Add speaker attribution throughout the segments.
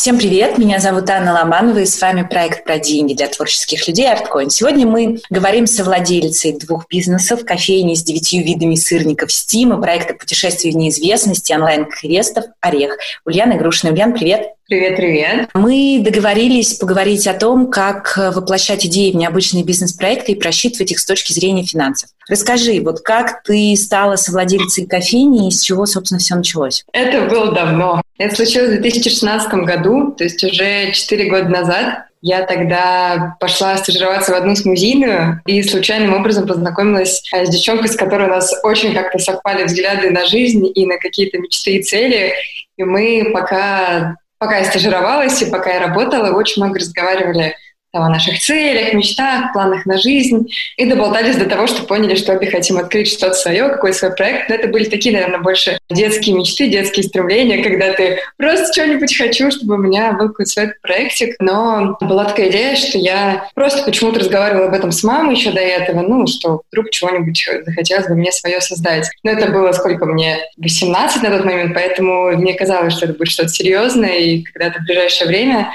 Speaker 1: Всем привет, меня зовут Анна Ломанова, и с вами проект про деньги для творческих людей ArtCoin. Сегодня мы говорим со владельцей двух бизнесов, кофейни с девятью видами сырников и проекта путешествий в неизвестности онлайн-квестов «Орех». Ульяна Грушина. Ульян, привет!
Speaker 2: Привет, привет.
Speaker 1: Мы договорились поговорить о том, как воплощать идеи в необычные бизнес-проекты и просчитывать их с точки зрения финансов. Расскажи, вот как ты стала совладельцей кофейни и с чего, собственно, все началось?
Speaker 2: Это было давно. Это случилось в 2016 году, то есть уже 4 года назад. Я тогда пошла стажироваться в одну смузийную и случайным образом познакомилась э, с девчонкой, с которой у нас очень как-то совпали взгляды на жизнь и на какие-то мечты и цели. И мы пока пока я стажировалась и пока я работала, очень много разговаривали там, о наших целях, мечтах, планах на жизнь. И доболтались до того, что поняли, что обе хотим открыть что-то свое, какой свой проект. Но это были такие, наверное, больше детские мечты, детские стремления, когда ты просто что-нибудь хочу, чтобы у меня был какой-то свой проектик. Но была такая идея, что я просто почему-то разговаривала об этом с мамой еще до этого, ну, что вдруг чего-нибудь захотелось бы мне свое создать. Но это было сколько мне? 18 на тот момент, поэтому мне казалось, что это будет что-то серьезное, и когда-то в ближайшее время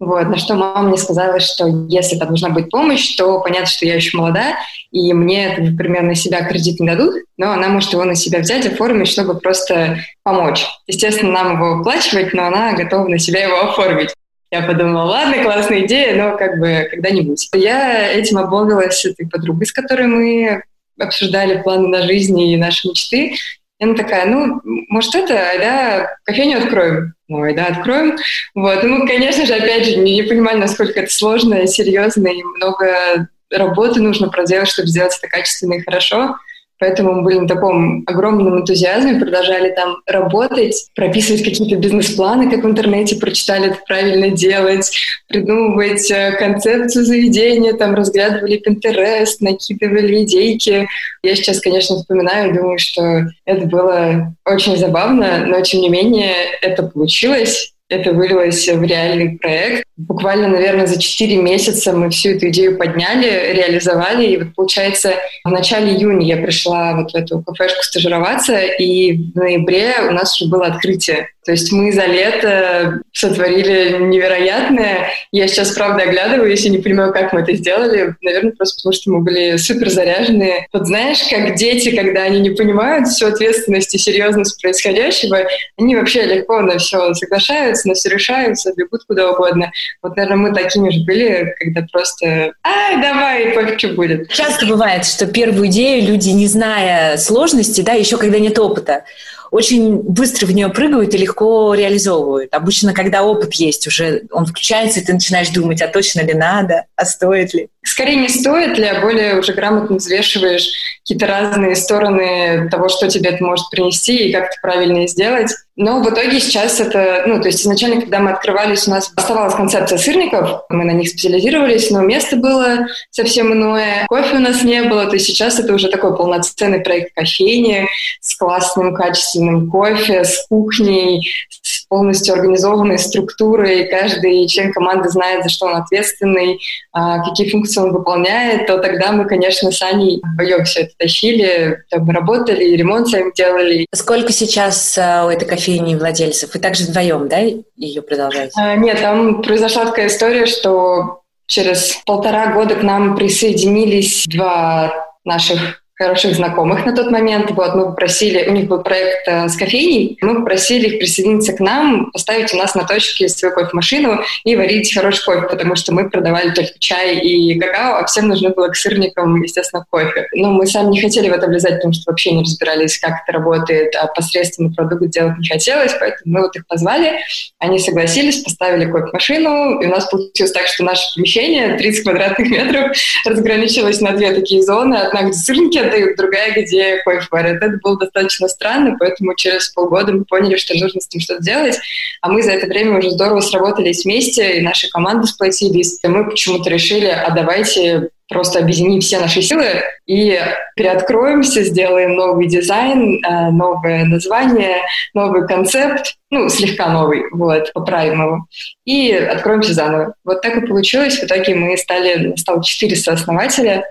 Speaker 2: вот, на что мама мне сказала, что если там нужна будет помощь, то понятно, что я еще молода, и мне, например, на себя кредит не дадут, но она может его на себя взять, оформить, чтобы просто помочь. Естественно, нам его выплачивать, но она готова на себя его оформить. Я подумала, ладно, классная идея, но как бы когда-нибудь. Я этим обмолвилась с этой подругой, с которой мы обсуждали планы на жизнь и наши мечты. И она такая, ну, может, это, да, кофейню откроем. Ну, да, откроем. Вот. Ну, конечно же, опять же, не, не понимали, насколько это сложно, серьезно, и много работы нужно проделать, чтобы сделать это качественно и хорошо. Поэтому мы были на таком огромном энтузиазме, продолжали там работать, прописывать какие-то бизнес-планы, как в интернете прочитали, это правильно делать, придумывать э, концепцию заведения, там разглядывали Pinterest, накидывали идейки. Я сейчас, конечно, вспоминаю думаю, что это было очень забавно, но тем не менее это получилось это вылилось в реальный проект. Буквально, наверное, за 4 месяца мы всю эту идею подняли, реализовали. И вот, получается, в начале июня я пришла вот в эту кафешку стажироваться, и в ноябре у нас уже было открытие. То есть мы за лето сотворили невероятное. Я сейчас, правда, оглядываюсь и не понимаю, как мы это сделали. Наверное, просто потому, что мы были супер заряжены. Вот знаешь, как дети, когда они не понимают всю ответственность и серьезность происходящего, они вообще легко на все соглашаются, на все решаются, бегут куда угодно. Вот, наверное, мы такими же были, когда просто «Ай, давай, пофиг, что будет».
Speaker 1: Часто бывает, что первую идею люди, не зная сложности, да, еще когда нет опыта, очень быстро в нее прыгают и легко реализовывают. Обычно, когда опыт есть, уже он включается, и ты начинаешь думать, а точно ли надо, а стоит ли.
Speaker 2: Скорее не стоит ли, а более уже грамотно взвешиваешь какие-то разные стороны того, что тебе это может принести и как это правильно сделать. Но в итоге сейчас это, ну, то есть изначально, когда мы открывались, у нас оставалась концепция сырников, мы на них специализировались, но место было совсем иное, кофе у нас не было, то есть сейчас это уже такой полноценный проект кофейни с классным качественным кофе, с кухней, с полностью организованной структурой, каждый член команды знает, за что он ответственный, а, какие функции он выполняет, то тогда мы, конечно, с Аней вдвоем все это тащили, там, работали, ремонт сами делали.
Speaker 1: Сколько сейчас а, у этой кофейни владельцев? Вы также вдвоем, да, ее продолжаете? А,
Speaker 2: нет, там произошла такая история, что через полтора года к нам присоединились два наших хороших знакомых на тот момент. Вот, мы попросили, у них был проект э, с кофейней, мы попросили их присоединиться к нам, поставить у нас на точке свою кофемашину и варить хороший кофе, потому что мы продавали только чай и какао, а всем нужно было к сырникам, естественно, кофе. Но мы сами не хотели в это влезать, потому что вообще не разбирались, как это работает, а посредственный продукт делать не хотелось, поэтому мы вот их позвали, они согласились, поставили кофемашину, и у нас получилось так, что наше помещение 30 квадратных метров разграничилось на две такие зоны, одна где сырники, дают, другая, где кофе варят. Это было достаточно странно, поэтому через полгода мы поняли, что нужно с этим что-то делать. А мы за это время уже здорово сработались вместе, и наши команды сплотились. И мы почему-то решили, а давайте просто объединим все наши силы и переоткроемся, сделаем новый дизайн, э, новое название, новый концепт, ну, слегка новый, вот, поправим его, и откроемся заново. Вот так и получилось. В итоге мы стали, стало четыре сооснователя,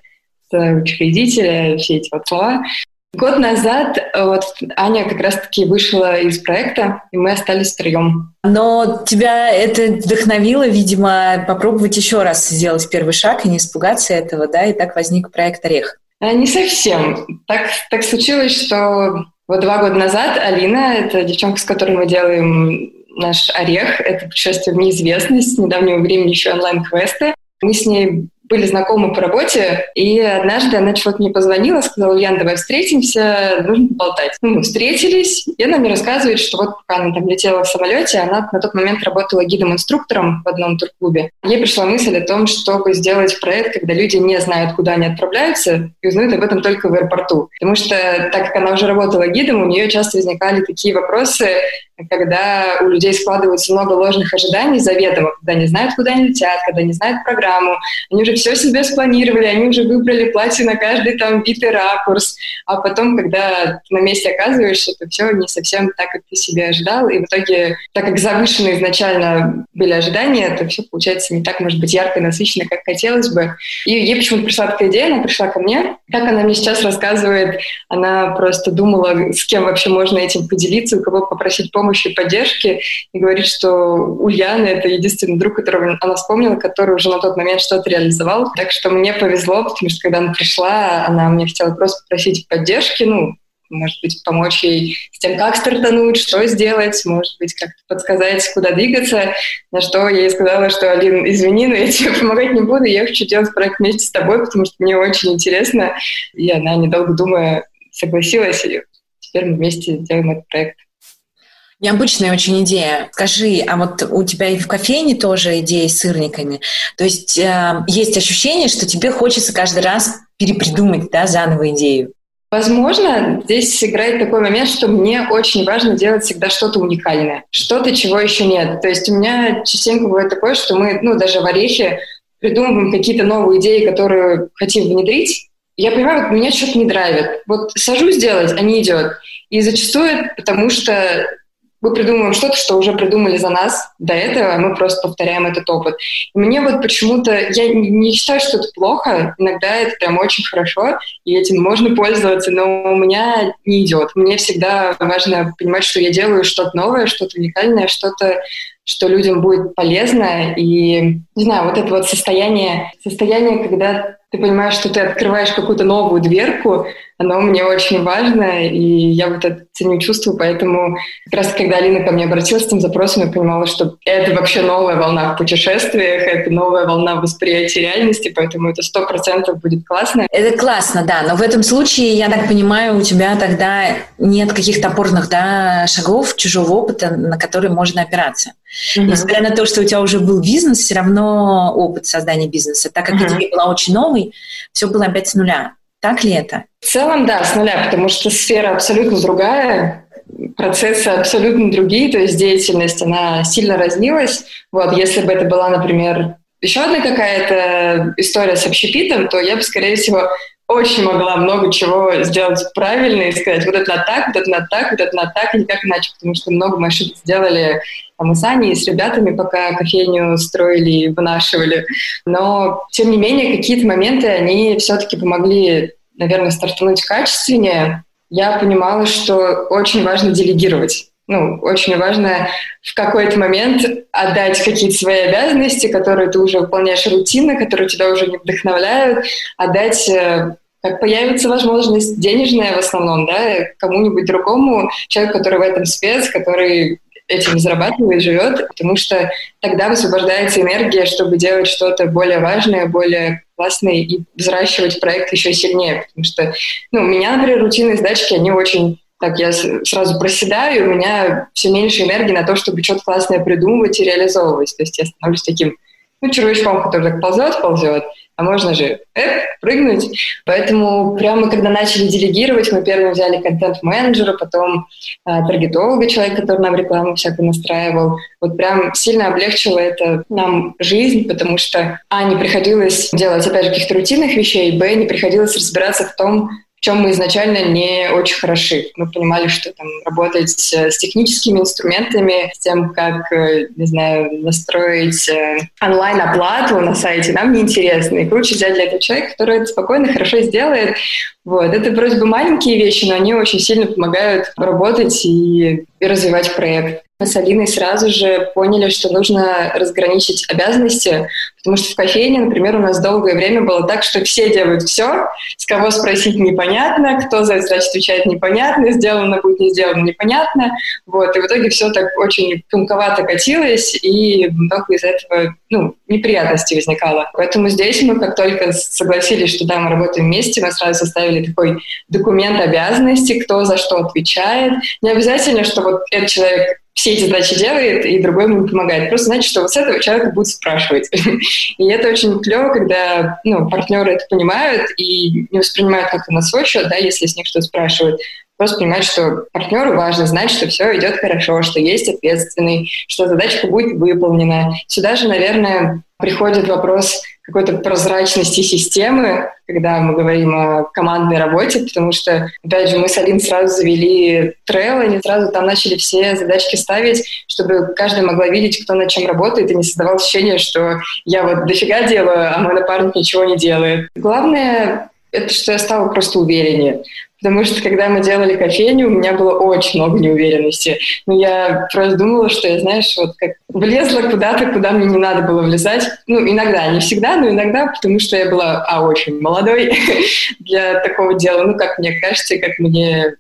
Speaker 2: учредителя, все эти вот слова. Год назад вот Аня как раз-таки вышла из проекта, и мы остались втроем.
Speaker 1: Но тебя это вдохновило, видимо, попробовать еще раз сделать первый шаг и не испугаться этого, да, и так возник проект «Орех».
Speaker 2: А, не совсем. Так, так случилось, что вот два года назад Алина, это девчонка, с которой мы делаем наш орех, это путешествие в неизвестность, с недавнего времени еще онлайн-квесты. Мы с ней были знакомы по работе, и однажды она чего-то мне позвонила, сказала, Ян, давай встретимся, нужно поболтать. Ну, встретились, и она мне рассказывает, что вот пока она там летела в самолете, она на тот момент работала гидом-инструктором в одном турклубе. Ей пришла мысль о том, чтобы сделать проект, когда люди не знают, куда они отправляются, и узнают об этом только в аэропорту. Потому что, так как она уже работала гидом, у нее часто возникали такие вопросы, когда у людей складывается много ложных ожиданий заведомо, когда не знают, куда они летят, когда не знают программу, они уже все себе спланировали, они уже выбрали платье на каждый там вид ракурс, а потом, когда на месте оказываешься, то все не совсем так, как ты себе ожидал, и в итоге, так как завышенные изначально были ожидания, то все получается не так, может быть, ярко и насыщенно, как хотелось бы. И ей почему-то пришла такая идея, она пришла ко мне, как она мне сейчас рассказывает, она просто думала, с кем вообще можно этим поделиться, у кого попросить помощи и поддержки, и говорит, что Ульяна — это единственный друг, которого она вспомнила, который уже на тот момент что-то реализовал. Так что мне повезло, потому что когда она пришла, она мне хотела просто попросить поддержки, ну, может быть, помочь ей с тем, как стартануть, что сделать, может быть, как-то подсказать, куда двигаться, на что я ей сказала, что, Алин, извини, но я тебе помогать не буду, я хочу делать проект вместе с тобой, потому что мне очень интересно. И она, недолго думая, согласилась, и теперь мы вместе делаем этот проект.
Speaker 1: Необычная очень идея. Скажи, а вот у тебя и в кофейне тоже идеи с сырниками? То есть э, есть ощущение, что тебе хочется каждый раз перепридумать да, заново идею?
Speaker 2: Возможно, здесь играет такой момент, что мне очень важно делать всегда что-то уникальное, что-то, чего еще нет. То есть у меня частенько бывает такое, что мы, ну, даже в Орехе придумываем какие-то новые идеи, которые хотим внедрить, я понимаю, вот меня что-то не драйвит. Вот сажусь делать, а не идет. И зачастую потому что мы придумываем что-то, что уже придумали за нас до этого, мы просто повторяем этот опыт. И мне вот почему-то, я не считаю, что это плохо, иногда это прям очень хорошо, и этим можно пользоваться, но у меня не идет. Мне всегда важно понимать, что я делаю что-то новое, что-то уникальное, что-то, что людям будет полезно, и, не знаю, вот это вот состояние, состояние, когда ты понимаешь, что ты открываешь какую-то новую дверку, оно мне очень важно, и я вот это ценю чувство, поэтому как раз когда Алина ко мне обратилась с этим запросом, я понимала, что это вообще новая волна в путешествиях, это новая волна восприятия реальности, поэтому это сто процентов будет классно.
Speaker 1: Это классно, да, но в этом случае, я так понимаю, у тебя тогда нет каких-то опорных да, шагов, чужого опыта, на который можно опираться. Mm-hmm. Несмотря на то, что у тебя уже был бизнес, все равно опыт создания бизнеса, так как mm-hmm. идея была очень новой, все было опять с нуля. Так ли это?
Speaker 2: В целом, да, с нуля, потому что сфера абсолютно другая, процессы абсолютно другие, то есть деятельность, она сильно разнилась. Вот, если бы это была, например, еще одна какая-то история с общепитом, то я бы, скорее всего, очень могла много чего сделать правильно и сказать, вот это на так, вот это на так, вот это на так, и никак иначе, потому что много мы ошибок сделали там, и с Аней, с ребятами, пока кофейню строили и вынашивали. Но, тем не менее, какие-то моменты, они все-таки помогли, наверное, стартануть качественнее. Я понимала, что очень важно делегировать ну, очень важно в какой-то момент отдать какие-то свои обязанности, которые ты уже выполняешь рутинно, которые тебя уже не вдохновляют, отдать э, как появится возможность денежная в основном, да, кому-нибудь другому, человеку, который в этом спец, который этим зарабатывает, живет, потому что тогда высвобождается энергия, чтобы делать что-то более важное, более классное и взращивать проект еще сильнее. Потому что, ну, у меня, например, рутинные задачки, они очень так я сразу проседаю, у меня все меньше энергии на то, чтобы что-то классное придумывать и реализовывать. То есть я становлюсь таким, ну, червячком, который так ползет, ползет, а можно же эп, прыгнуть. Поэтому прямо когда начали делегировать, мы первым взяли контент-менеджера, потом э, таргетолога, человек, который нам рекламу всякую настраивал. Вот прям сильно облегчило это нам жизнь, потому что, а, не приходилось делать, опять же, каких-то рутинных вещей, б, не приходилось разбираться в том, в чем мы изначально не очень хороши. Мы понимали, что там работать с техническими инструментами, с тем, как, э, не знаю, настроить э, онлайн-оплату на сайте, нам неинтересно. И круче взять для этого человека, который это спокойно, хорошо сделает. Вот. Это вроде бы маленькие вещи, но они очень сильно помогают работать и, и развивать проект. Мы с Алиной сразу же поняли, что нужно разграничить обязанности, потому что в кофейне, например, у нас долгое время было так, что все делают все, с кого спросить непонятно, кто за это значит отвечает непонятно, сделано будет не сделано непонятно. Вот. И в итоге все так очень тонковато катилось, и много из этого ну, неприятностей возникало. Поэтому здесь мы как только согласились, что да, мы работаем вместе, мы сразу составили такой документ обязанностей, кто за что отвечает. Не обязательно, что вот этот человек все эти задачи делает, и другой ему помогает. Просто значит, что вот с этого человека будут спрашивать. и это очень клево, когда ну, партнеры это понимают и не воспринимают как-то на свой счет, да, если с них что-то спрашивают. Просто понимать, что партнеру важно знать, что все идет хорошо, что есть ответственный, что задачка будет выполнена. Сюда же, наверное, приходит вопрос какой-то прозрачности системы, когда мы говорим о командной работе, потому что, опять же, мы с Алин сразу завели трейл, они сразу там начали все задачки ставить, чтобы каждая могла видеть, кто над чем работает, и не создавал ощущение, что я вот дофига делаю, а мой напарник ничего не делает. Главное это что я стала просто увереннее. Потому что, когда мы делали кофейню, у меня было очень много неуверенности. Но я просто думала, что я, знаешь, вот как влезла куда-то, куда мне не надо было влезать. Ну, иногда, не всегда, но иногда, потому что я была, а, очень молодой для такого дела. Ну, как мне кажется, как мне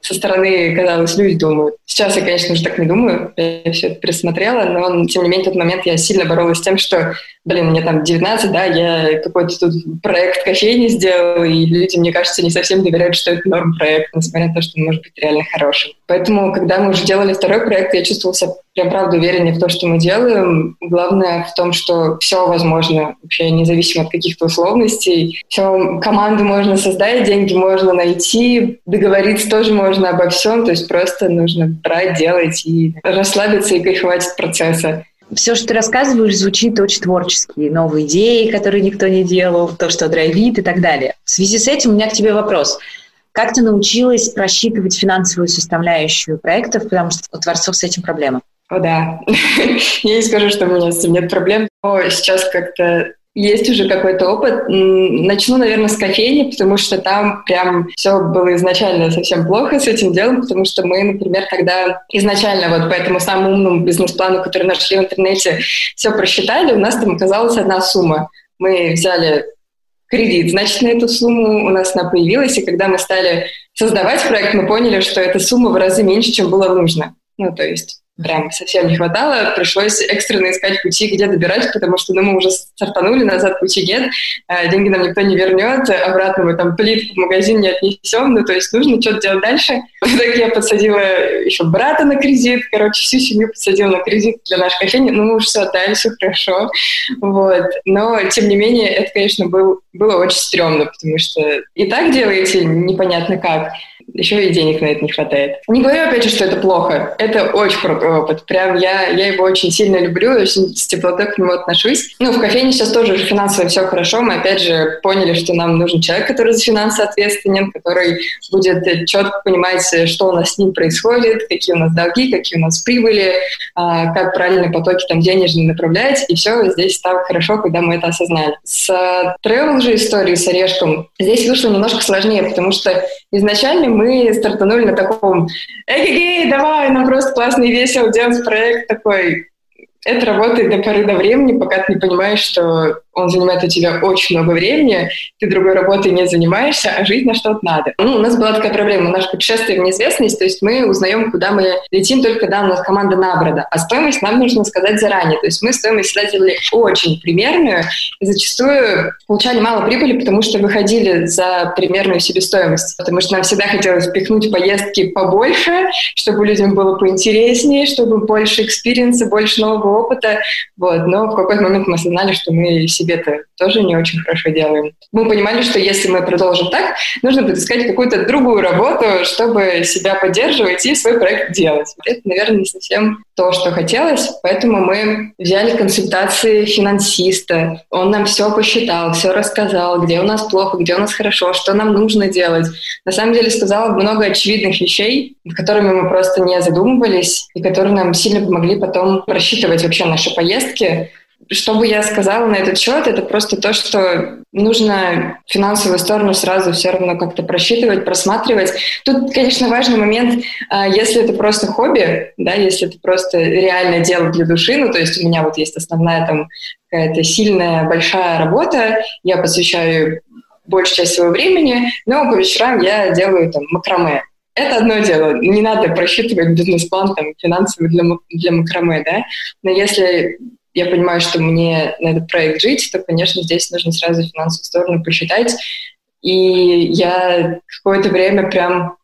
Speaker 2: со стороны казалось, люди думают. Сейчас я, конечно, уже так не думаю, я все это пересмотрела, но, тем не менее, в тот момент я сильно боролась с тем, что блин, мне там 19, да, я какой-то тут проект кофейни сделал, и люди, мне кажется, не совсем доверяют, что это норм проект, несмотря на то, что он может быть реально хорошим. Поэтому, когда мы уже делали второй проект, я чувствовала себя прям правда увереннее в том, что мы делаем. Главное в том, что все возможно, вообще независимо от каких-то условностей. Все, команду можно создать, деньги можно найти, договориться тоже можно обо всем, то есть просто нужно брать, делать и расслабиться и кайфовать от процесса
Speaker 1: все, что ты рассказываешь, звучит очень творчески. Новые идеи, которые никто не делал, то, что драйвит и так далее. В связи с этим у меня к тебе вопрос. Как ты научилась просчитывать финансовую составляющую проектов, потому что у творцов с этим проблема?
Speaker 2: О, да. Я не скажу, что у меня с этим нет проблем, но сейчас как-то есть уже какой-то опыт. Начну, наверное, с кофейни, потому что там прям все было изначально совсем плохо с этим делом, потому что мы, например, тогда изначально вот по этому самому умному бизнес-плану, который нашли в интернете, все просчитали, у нас там оказалась одна сумма. Мы взяли кредит, значит, на эту сумму у нас она появилась, и когда мы стали создавать проект, мы поняли, что эта сумма в разы меньше, чем было нужно. Ну, то есть прям совсем не хватало, пришлось экстренно искать пути, где добирать, потому что ну, мы уже стартанули, назад пути нет, а деньги нам никто не вернет, обратно мы там плитку в магазин не отнесем, ну то есть нужно что-то делать дальше. Итоге я подсадила еще брата на кредит, короче, всю семью подсадила на кредит для нашей кофейни, ну мы уже все отдали, все хорошо, вот. Но, тем не менее, это, конечно, был, было очень стрёмно, потому что и так делаете непонятно как, еще и денег на это не хватает. Не говорю, опять же, что это плохо. Это очень крутой опыт. Прям я, я его очень сильно люблю, очень с теплотой к нему отношусь. Ну, в кофейне сейчас тоже финансово все хорошо. Мы, опять же, поняли, что нам нужен человек, который за финансы ответственен, который будет четко понимать, что у нас с ним происходит, какие у нас долги, какие у нас прибыли, а, как правильно потоки там денежные направлять. И все здесь стало хорошо, когда мы это осознали. С travel же историей, с Орешком, здесь вышло немножко сложнее, потому что изначально мы стартанули на таком «Эгегей, давай, нам просто классно и весело делать проект такой». Это работает до поры до времени, пока ты не понимаешь, что он занимает у тебя очень много времени, ты другой работой не занимаешься, а жить на что-то надо. Ну, у нас была такая проблема, наше путешествие в неизвестность, то есть мы узнаем, куда мы летим только когда у нас команда набрана, а стоимость нам нужно сказать заранее, то есть мы стоимость всегда очень примерную, и зачастую получали мало прибыли, потому что выходили за примерную себестоимость, потому что нам всегда хотелось впихнуть поездки побольше, чтобы людям было поинтереснее, чтобы больше experience а, больше нового опыта, вот, но в какой-то момент мы осознали, что мы себе-то тоже не очень хорошо делаем. Мы понимали, что если мы продолжим так, нужно искать какую-то другую работу, чтобы себя поддерживать и свой проект делать. Это, наверное, не совсем то, что хотелось, поэтому мы взяли консультации финансиста. Он нам все посчитал, все рассказал, где у нас плохо, где у нас хорошо, что нам нужно делать. На самом деле сказал много очевидных вещей, которыми мы просто не задумывались и которые нам сильно помогли потом просчитывать вообще наши поездки, что бы я сказала на этот счет, это просто то, что нужно финансовую сторону сразу все равно как-то просчитывать, просматривать. Тут, конечно, важный момент, а, если это просто хобби, да, если это просто реальное дело для души, ну, то есть у меня вот есть основная там какая-то сильная, большая работа, я посвящаю большую часть своего времени, но по вечерам я делаю там макраме. Это одно дело. Не надо просчитывать бизнес-план там, финансовый для, для макраме, да. Но если я понимаю, что мне на этот проект жить, то, конечно, здесь нужно сразу финансовую сторону посчитать. И я какое-то время прям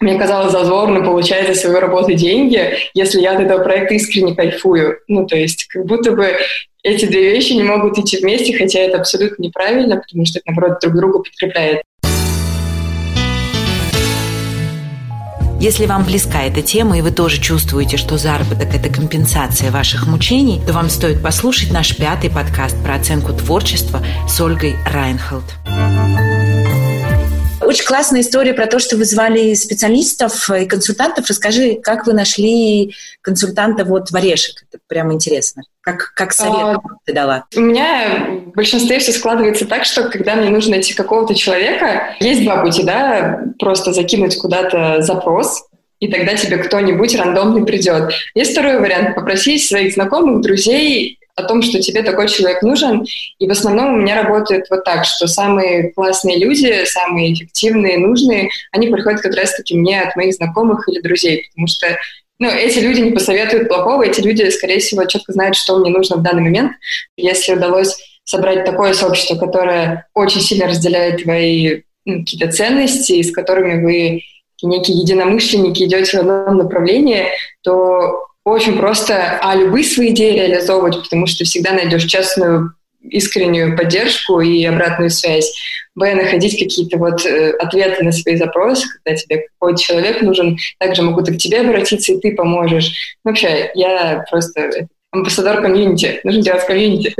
Speaker 2: мне казалось зазорно получать за свою работу деньги, если я от этого проекта искренне кайфую. Ну, то есть как будто бы эти две вещи не могут идти вместе, хотя это абсолютно неправильно, потому что это, наоборот, друг друга подкрепляет.
Speaker 1: Если вам близка эта тема, и вы тоже чувствуете, что заработок – это компенсация ваших мучений, то вам стоит послушать наш пятый подкаст про оценку творчества с Ольгой Райнхолд. Очень классная история про то, что вы звали специалистов и консультантов. Расскажи, как вы нашли консультанта вот в Орешек? Это прямо интересно. Как, как совет а, ты дала?
Speaker 2: У меня в большинстве все складывается так, что когда мне нужно найти какого-то человека, есть два пути, да, просто закинуть куда-то запрос, и тогда тебе кто-нибудь рандомный придет. Есть второй вариант – попросить своих знакомых, друзей о том, что тебе такой человек нужен. И в основном у меня работает вот так, что самые классные люди, самые эффективные, нужные, они приходят как раз-таки мне от моих знакомых или друзей, потому что ну, эти люди не посоветуют плохого, эти люди, скорее всего, четко знают, что мне нужно в данный момент. Если удалось собрать такое сообщество, которое очень сильно разделяет твои ну, какие-то ценности, с которыми вы некие единомышленники идете в одном направлении, то очень просто а любые свои идеи реализовывать, потому что всегда найдешь честную, искреннюю поддержку и обратную связь. Б, находить какие-то вот э, ответы на свои запросы, когда тебе какой-то человек нужен, также могут и к тебе обратиться, и ты поможешь. Вообще, я просто амбассадор комьюнити. Нужно делать комьюнити.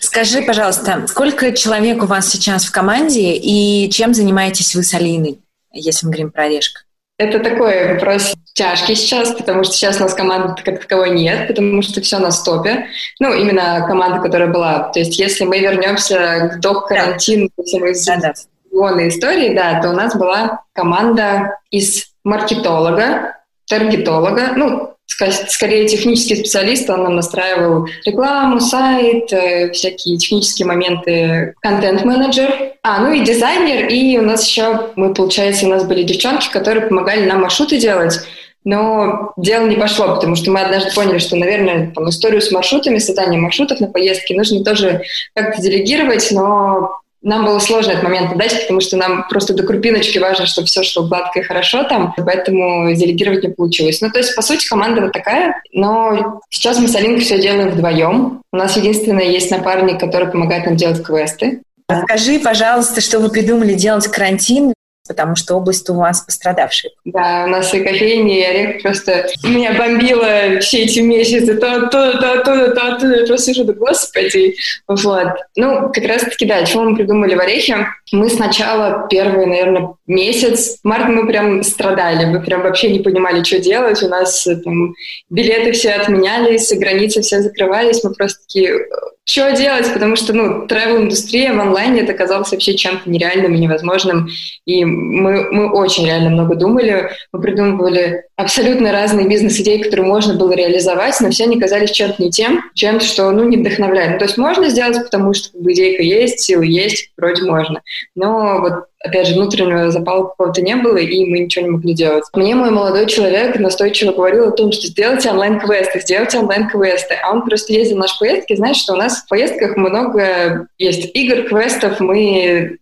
Speaker 1: Скажи, пожалуйста, сколько человек у вас сейчас в команде и чем занимаетесь вы с Алиной, если мы говорим про Орешка?
Speaker 2: Это такой вопрос тяжкий сейчас, потому что сейчас у нас команды как таковой нет, потому что все на стопе. Ну, именно команда, которая была. То есть если мы вернемся к до карантину, да. из да, да. истории, да, то у нас была команда из маркетолога, таргетолога, ну, скорее технический специалист, он нам настраивал рекламу, сайт, э, всякие технические моменты, контент-менеджер, а, ну и дизайнер, и у нас еще, мы, получается, у нас были девчонки, которые помогали нам маршруты делать, но дело не пошло, потому что мы однажды поняли, что, наверное, там, историю с маршрутами, создание маршрутов на поездки нужно тоже как-то делегировать, но нам было сложно этот момент отдать, потому что нам просто до крупиночки важно, чтобы все шло гладко и хорошо там, поэтому делегировать не получилось. Ну, то есть, по сути, команда вот такая, но сейчас мы с Алинкой все делаем вдвоем. У нас единственное есть напарник, который помогает нам делать квесты.
Speaker 1: Скажи, пожалуйста, что вы придумали делать карантин? Потому что область у вас пострадавшая.
Speaker 2: Да, у нас и кофейня, и орех просто меня бомбило все эти месяцы, то оттуда, то оттуда, то оттуда. Я просто сижу, да господи. Вот. Ну, как раз-таки, да, чего мы придумали в орехе? Мы сначала первый, наверное, месяц, март мы прям страдали, мы прям вообще не понимали, что делать. У нас там билеты все отменялись, границы все закрывались, мы просто такие, что делать, потому что, ну, travel-индустрия в онлайне это казалось вообще чем-то нереальным и невозможным, и мы, мы очень реально много думали, мы придумывали абсолютно разные бизнес-идеи, которые можно было реализовать, но все они казались чем-то не тем, чем-то, что, ну, не вдохновляет. Ну, то есть можно сделать, потому что как бы, идейка есть, силы есть, вроде можно, но вот опять же, внутреннего запала какого-то не было, и мы ничего не могли делать. Мне мой молодой человек настойчиво говорил о том, что сделайте онлайн-квесты, сделайте онлайн-квесты. А он просто ездил в наши поездки, знаешь, что у нас в поездках много есть игр, квестов, мы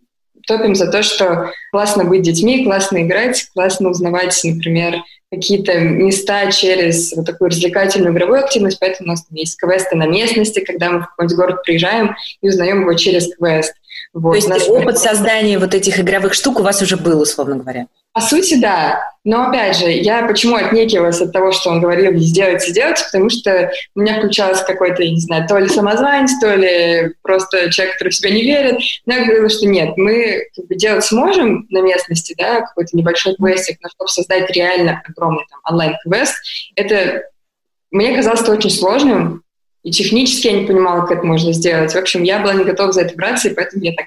Speaker 2: топим за то, что классно быть детьми, классно играть, классно узнавать, например, какие-то места через вот такую развлекательную игровую активность, поэтому у нас есть квесты на местности, когда мы в какой-нибудь город приезжаем и узнаем его через квест.
Speaker 1: Вот. То есть Наш... опыт создания вот этих игровых штук у вас уже был, условно говоря?
Speaker 2: По сути, да. Но опять же, я почему отнекивалась от того, что он говорил сделайте, сделайте, потому что у меня включалось какой-то, я не знаю, то ли самозванец, то ли просто человек, который в себя не верит. Но я говорила, что нет, мы как бы, делать сможем на местности, да, какой-то небольшой квестик, но чтобы создать реально огромный там онлайн-квест, это мне казалось это очень сложным, и технически я не понимала, как это можно сделать. В общем, я была не готова за это браться, и поэтому я так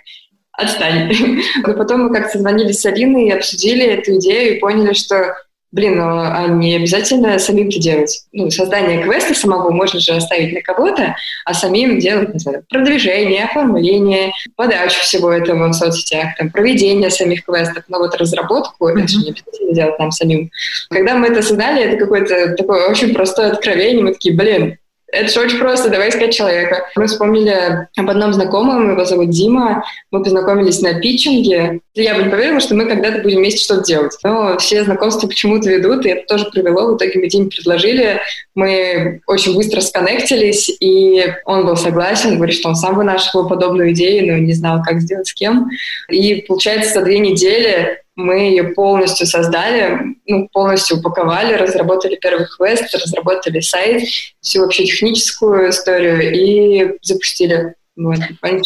Speaker 2: отстань. Но потом мы как-то звонили с Алиной и обсудили эту идею и поняли, что блин, ну, а не обязательно самим-то делать. Ну, создание квеста самого можно же оставить на кого-то, а самим делать, не знаю, продвижение, оформление, подачу всего этого в соцсетях, там, проведение самих квестов, но вот разработку mm-hmm. это же не обязательно делать нам самим. Когда мы это создали, это какое-то такое очень простое откровение, мы такие, блин, это же очень просто, давай искать человека. Мы вспомнили об одном знакомом, его зовут Дима. Мы познакомились на питчинге. Я бы не поверила, что мы когда-то будем вместе что-то делать. Но все знакомства почему-то ведут, и это тоже привело. В итоге мы Диме предложили. Мы очень быстро сконнектились, и он был согласен, говорит, что он сам вынашивал подобную идею, но не знал, как сделать с кем. И получается, за две недели мы ее полностью создали, ну, полностью упаковали, разработали первый квест, разработали сайт, всю вообще техническую историю и запустили.
Speaker 1: Вот.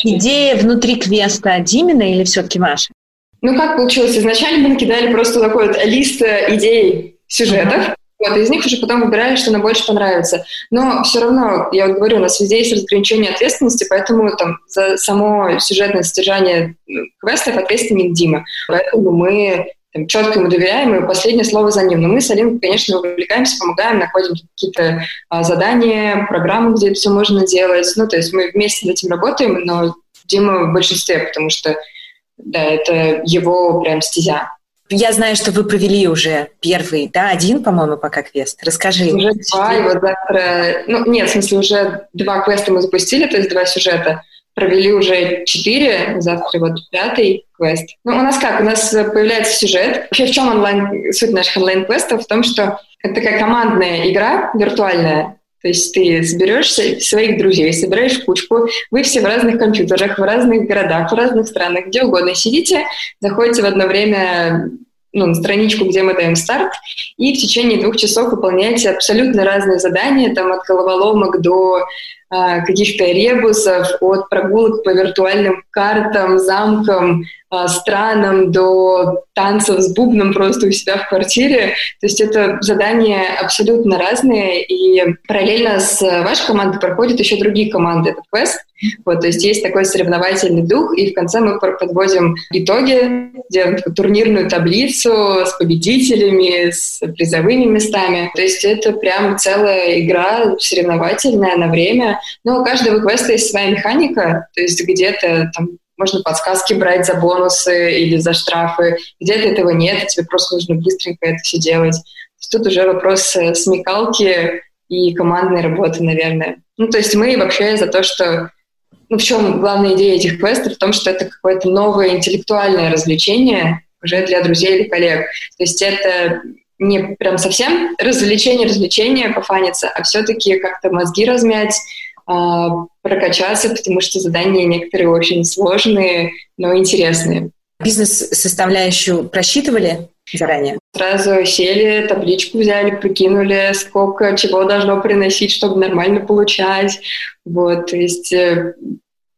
Speaker 1: Идея внутри квеста Димина или все-таки ваша?
Speaker 2: Ну, как получилось? Изначально мы накидали просто такой вот лист идей сюжетов, uh-huh. Вот, из них уже потом выбирали, что нам больше понравится. Но все равно, я вот говорю, у нас везде есть разграничение ответственности, поэтому там за само сюжетное содержание квестов ответственен Дима. Поэтому мы там, четко ему доверяем, и последнее слово за ним. Но мы с Алиной, конечно, увлекаемся, помогаем, находим какие-то а, задания, программы, где это все можно делать. Ну, то есть мы вместе над этим работаем, но Дима в большинстве, потому что, да, это его прям стезя.
Speaker 1: Я знаю, что вы провели уже первый, да, один, по-моему, пока квест. Расскажи.
Speaker 2: Уже два, и вот завтра... Ну, нет, в смысле, уже два квеста мы запустили, то есть два сюжета. Провели уже четыре, завтра вот пятый квест. Ну, у нас как? У нас появляется сюжет. Вообще, в чем онлайн, суть наших онлайн-квестов? В том, что это такая командная игра виртуальная, то есть ты соберешься своих друзей, собираешь кучку, вы все в разных компьютерах, в разных городах, в разных странах, где угодно сидите, заходите в одно время ну, на страничку, где мы даем старт, и в течение двух часов выполняете абсолютно разные задания, там от головоломок до каких-то ребусов, от прогулок по виртуальным картам, замкам, а, странам до танцев с бубном просто у себя в квартире. То есть это задания абсолютно разные, и параллельно с вашей командой проходят еще другие команды этот квест. Вот, то есть есть такой соревновательный дух, и в конце мы подводим итоги, делаем турнирную таблицу с победителями, с призовыми местами. То есть это прям целая игра соревновательная на время. Но у каждого квеста есть своя механика, то есть где-то там можно подсказки брать за бонусы или за штрафы. Где-то этого нет, тебе просто нужно быстренько это все делать. Тут уже вопрос э, смекалки и командной работы, наверное. Ну, то есть мы вообще за то, что... Ну, в чем главная идея этих квестов? В том, что это какое-то новое интеллектуальное развлечение уже для друзей или коллег. То есть это не прям совсем развлечение-развлечение пофаниться, а все-таки как-то мозги размять, прокачаться, потому что задания некоторые очень сложные, но интересные.
Speaker 1: Бизнес-составляющую просчитывали заранее?
Speaker 2: Сразу сели, табличку взяли, прикинули, сколько чего должно приносить, чтобы нормально получать. Вот, то есть э,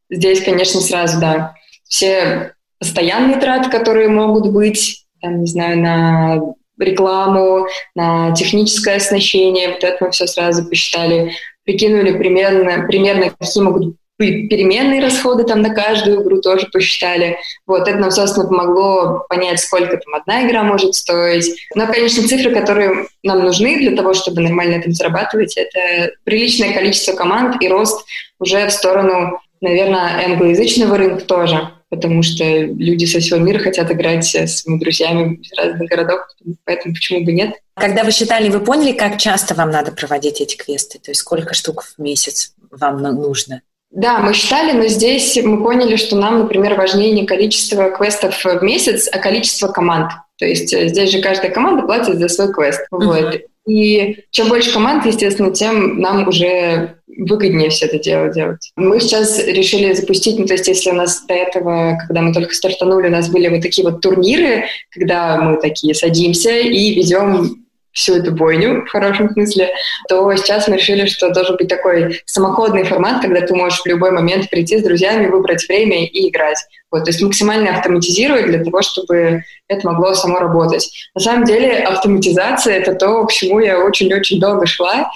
Speaker 2: здесь, конечно, сразу, да, все постоянные траты, которые могут быть, там, не знаю, на рекламу, на техническое оснащение, вот это мы все сразу посчитали прикинули примерно, примерно какие могут быть переменные расходы там на каждую игру тоже посчитали. Вот, это нам, собственно, помогло понять, сколько там одна игра может стоить. Но, конечно, цифры, которые нам нужны для того, чтобы нормально этом зарабатывать, это приличное количество команд и рост уже в сторону, наверное, англоязычного рынка тоже потому что люди со всего мира хотят играть с своими друзьями из разных городов, поэтому почему бы нет?
Speaker 1: Когда вы считали, вы поняли, как часто вам надо проводить эти квесты? То есть сколько штук в месяц вам нужно?
Speaker 2: Да, мы считали, но здесь мы поняли, что нам, например, важнее не количество квестов в месяц, а количество команд. То есть э, здесь же каждая команда платит за свой квест. Uh-huh. Вот. И чем больше команд, естественно, тем нам уже выгоднее все это дело делать. Мы сейчас решили запустить, ну, то есть если у нас до этого, когда мы только стартанули, у нас были вот такие вот турниры, когда мы такие садимся и ведем всю эту бойню в хорошем смысле, то сейчас мы решили, что должен быть такой самоходный формат, когда ты можешь в любой момент прийти с друзьями, выбрать время и играть. Вот, то есть максимально автоматизировать для того, чтобы это могло само работать. На самом деле автоматизация — это то, к чему я очень-очень долго шла.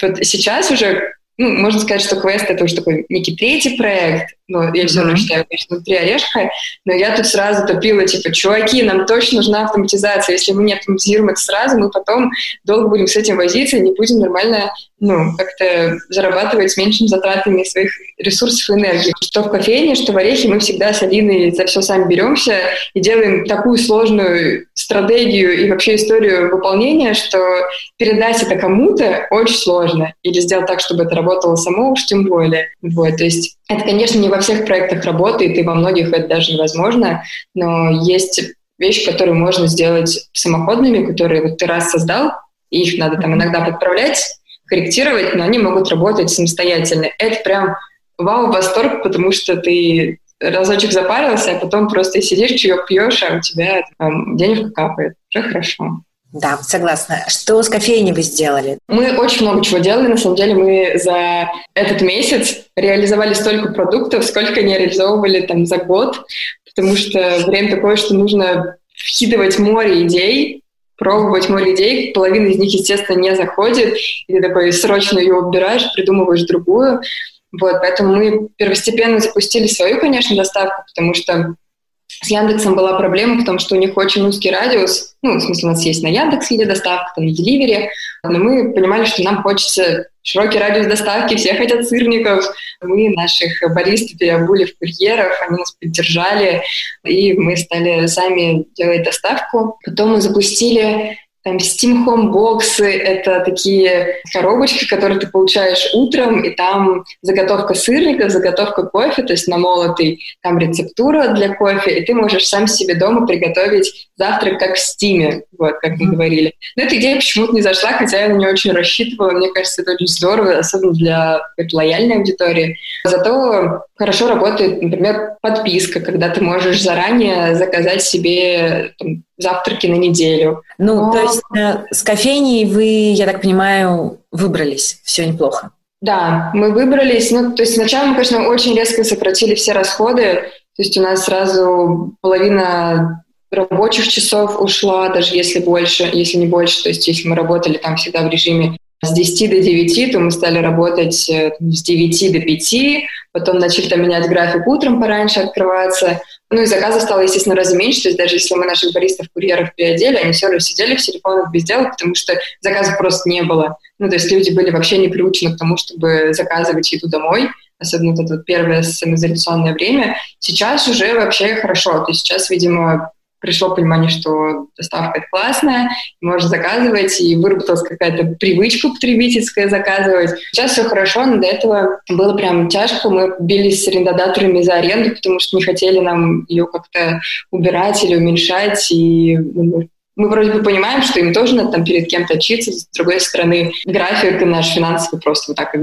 Speaker 2: Вот сейчас уже ну, можно сказать, что квест — это уже такой некий третий проект, но я все равно считаю, конечно, внутри орешка, но я тут сразу топила, типа, чуваки, нам точно нужна автоматизация, если мы не автоматизируем это сразу, мы потом долго будем с этим возиться и не будем нормально, ну, как-то зарабатывать с меньшими затратами своих ресурсов и энергии. Что в кофейне, что в орехе, мы всегда с Алиной за все сами беремся и делаем такую сложную стратегию и вообще историю выполнения, что передать это кому-то очень сложно. Или сделать так, чтобы это работало само, уж тем более. Вот, то есть это, конечно, не во всех проектах работает, и во многих это даже невозможно, но есть вещи, которые можно сделать самоходными, которые вот ты раз создал, и их надо там иногда подправлять, корректировать, но они могут работать самостоятельно. Это прям вау-восторг, потому что ты разочек запарился, а потом просто сидишь, чаек пьешь, а у тебя там, денежка капает. Уже хорошо.
Speaker 1: Да, согласна. Что с кофейней вы сделали?
Speaker 2: Мы очень много чего делали. На самом деле мы за этот месяц реализовали столько продуктов, сколько не реализовывали там за год, потому что время такое, что нужно вкидывать море идей, пробовать море идей. Половина из них, естественно, не заходит. И ты такой срочно ее убираешь, придумываешь другую. Вот, поэтому мы первостепенно запустили свою, конечно, доставку, потому что с Яндексом была проблема, потому что у них очень узкий радиус. Ну, в смысле, у нас есть на Яндекс где доставка, там, на Деливере. Но мы понимали, что нам хочется широкий радиус доставки, все хотят сырников. Мы наших баристов переобули в курьеров, они нас поддержали, и мы стали сами делать доставку. Потом мы запустили там Steam Home боксы — это такие коробочки, которые ты получаешь утром, и там заготовка сырника, заготовка кофе, то есть намолотый, там рецептура для кофе, и ты можешь сам себе дома приготовить завтрак как в Стиме, вот, как мы говорили. Но эта идея почему-то не зашла, хотя я на нее очень рассчитывала. Мне кажется, это очень здорово, особенно для лояльной аудитории. Зато хорошо работает, например, подписка, когда ты можешь заранее заказать себе там, завтраки на неделю.
Speaker 1: Ну, Но... то есть э, с кофейней вы, я так понимаю, выбрались. Все неплохо.
Speaker 2: Да, мы выбрались. Ну, то есть сначала мы, конечно, очень резко сократили все расходы. То есть у нас сразу половина рабочих часов ушла, даже если больше, если не больше. То есть если мы работали там всегда в режиме с 10 до 9, то мы стали работать э, с 9 до 5, потом начали там менять график утром пораньше открываться. Ну и заказов стало, естественно, раза меньше, то есть даже если мы наших баристов, курьеров переодели, они все равно сидели в телефонах без дела, потому что заказов просто не было. Ну то есть люди были вообще не приучены к тому, чтобы заказывать еду домой, особенно вот это вот первое самоизоляционное время. Сейчас уже вообще хорошо, то есть сейчас, видимо, пришло понимание, что доставка это классная, можно заказывать, и выработалась какая-то привычка потребительская заказывать. Сейчас все хорошо, но до этого было прям тяжко. Мы бились с арендодаторами за аренду, потому что не хотели нам ее как-то убирать или уменьшать, и ну, мы вроде бы понимаем, что им тоже надо там перед кем-то отчиться, с другой стороны, график наш финансовый просто вот так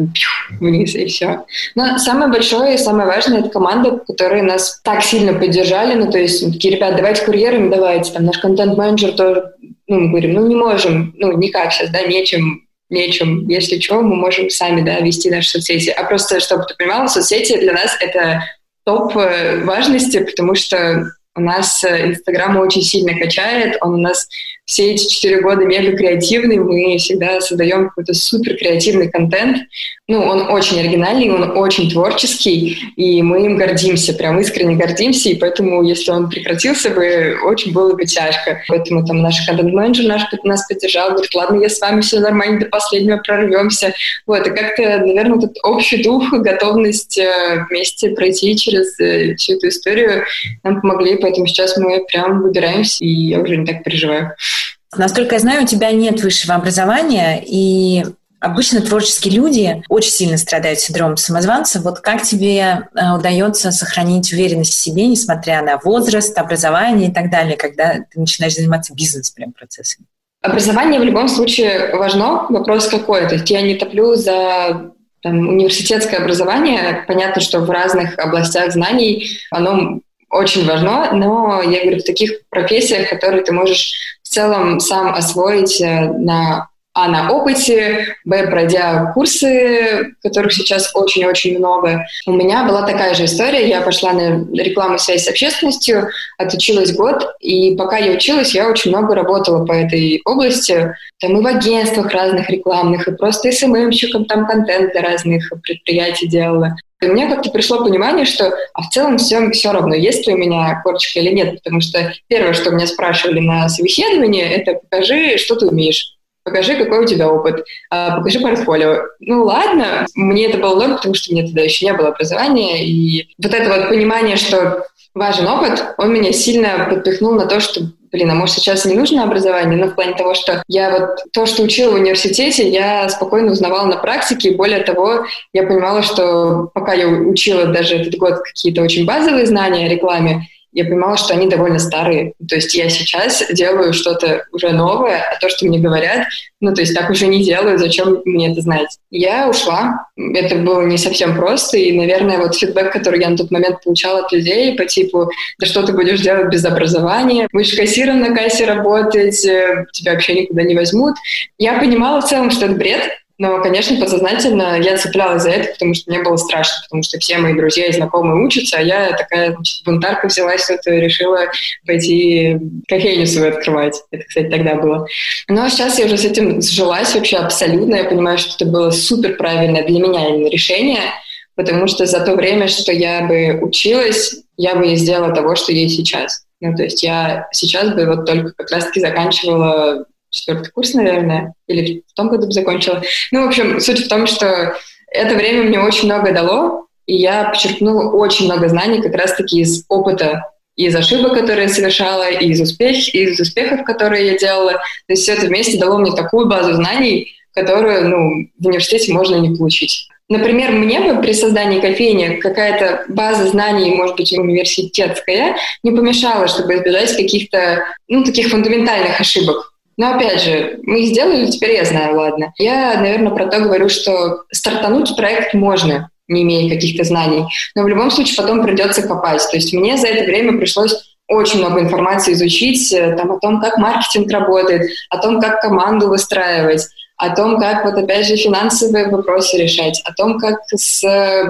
Speaker 2: вниз, и все. Но самое большое и самое важное — это команда, которые нас так сильно поддержали, ну, то есть, такие, ребят, давайте курьерами, давайте, там, наш контент-менеджер тоже, ну, мы говорим, ну, не можем, ну, никак сейчас, да, нечем нечем. Если что, мы можем сами да, вести наши соцсети. А просто, чтобы ты понимала, соцсети для нас — это топ э, важности, потому что у нас э, Инстаграм очень сильно качает, он у нас все эти четыре года мега креативный, мы всегда создаем какой-то супер креативный контент. Ну, он очень оригинальный, он очень творческий, и мы им гордимся, прям искренне гордимся, и поэтому, если он прекратился бы, очень было бы тяжко. Поэтому там наш контент-менеджер наш нас поддержал, говорит, ладно, я с вами все нормально, до последнего прорвемся. Вот, и как-то, наверное, этот общий дух, готовность э, вместе пройти через э, всю эту историю нам помогли, поэтому сейчас мы прям выбираемся, и я уже не так переживаю.
Speaker 1: Насколько я знаю, у тебя нет высшего образования, и обычно творческие люди очень сильно страдают синдромом самозванца. Вот как тебе э, удается сохранить уверенность в себе, несмотря на возраст, образование и так далее, когда ты начинаешь заниматься бизнес-прям процессом?
Speaker 2: Образование в любом случае важно. Вопрос какой? То есть я не топлю за там, университетское образование. Понятно, что в разных областях знаний оно очень важно, но я говорю, в таких профессиях, которые ты можешь в целом сам освоить э, на а, на опыте, б, пройдя курсы, которых сейчас очень-очень много. У меня была такая же история. Я пошла на рекламу связь с общественностью, отучилась год, и пока я училась, я очень много работала по этой области. Там и в агентствах разных рекламных, и просто СММщиком там контент для разных предприятий делала. И мне как-то пришло понимание, что а в целом все, все равно, есть ли у меня корочка или нет, потому что первое, что меня спрашивали на собеседовании, это покажи, что ты умеешь покажи, какой у тебя опыт, а, покажи портфолио. Ну ладно, мне это было норм, потому что мне тогда еще не было образования, и вот это вот понимание, что важен опыт, он меня сильно подпихнул на то, что блин, а может сейчас не нужно образование, но в плане того, что я вот то, что учила в университете, я спокойно узнавала на практике, и более того, я понимала, что пока я учила даже этот год какие-то очень базовые знания о рекламе, я понимала, что они довольно старые. То есть я сейчас делаю что-то уже новое, а то, что мне говорят, ну, то есть так уже не делаю, зачем мне это знать? Я ушла. Это было не совсем просто, и, наверное, вот фидбэк, который я на тот момент получала от людей по типу, да что ты будешь делать без образования, будешь кассиром на кассе работать, э, тебя вообще никуда не возьмут. Я понимала в целом, что это бред, но, конечно, подсознательно я цеплялась за это, потому что мне было страшно, потому что все мои друзья и знакомые учатся, а я такая значит, бунтарка взялась тут и решила пойти кофейню свою открывать. Это, кстати, тогда было. Но сейчас я уже с этим сжилась вообще абсолютно. Я понимаю, что это было супер правильное для меня именно решение, потому что за то время, что я бы училась, я бы не сделала того, что есть сейчас. Ну, то есть я сейчас бы вот только как раз-таки заканчивала четвертый курс, наверное, или в том году закончила. Ну, в общем, суть в том, что это время мне очень много дало, и я почерпнула очень много знаний как раз-таки из опыта, из ошибок, которые я совершала, и из, успех, и из успехов, которые я делала. То есть все это вместе дало мне такую базу знаний, которую ну, в университете можно не получить. Например, мне бы при создании кофейни какая-то база знаний, может быть, университетская, не помешала, чтобы избежать каких-то, ну, таких фундаментальных ошибок. Но опять же, мы их сделали, теперь я знаю, ладно. Я, наверное, про то говорю, что стартануть проект можно, не имея каких-то знаний, но в любом случае потом придется копать. То есть мне за это время пришлось очень много информации изучить э, там, о том, как маркетинг работает, о том, как команду выстраивать, о том, как вот опять же финансовые вопросы решать, о том, как с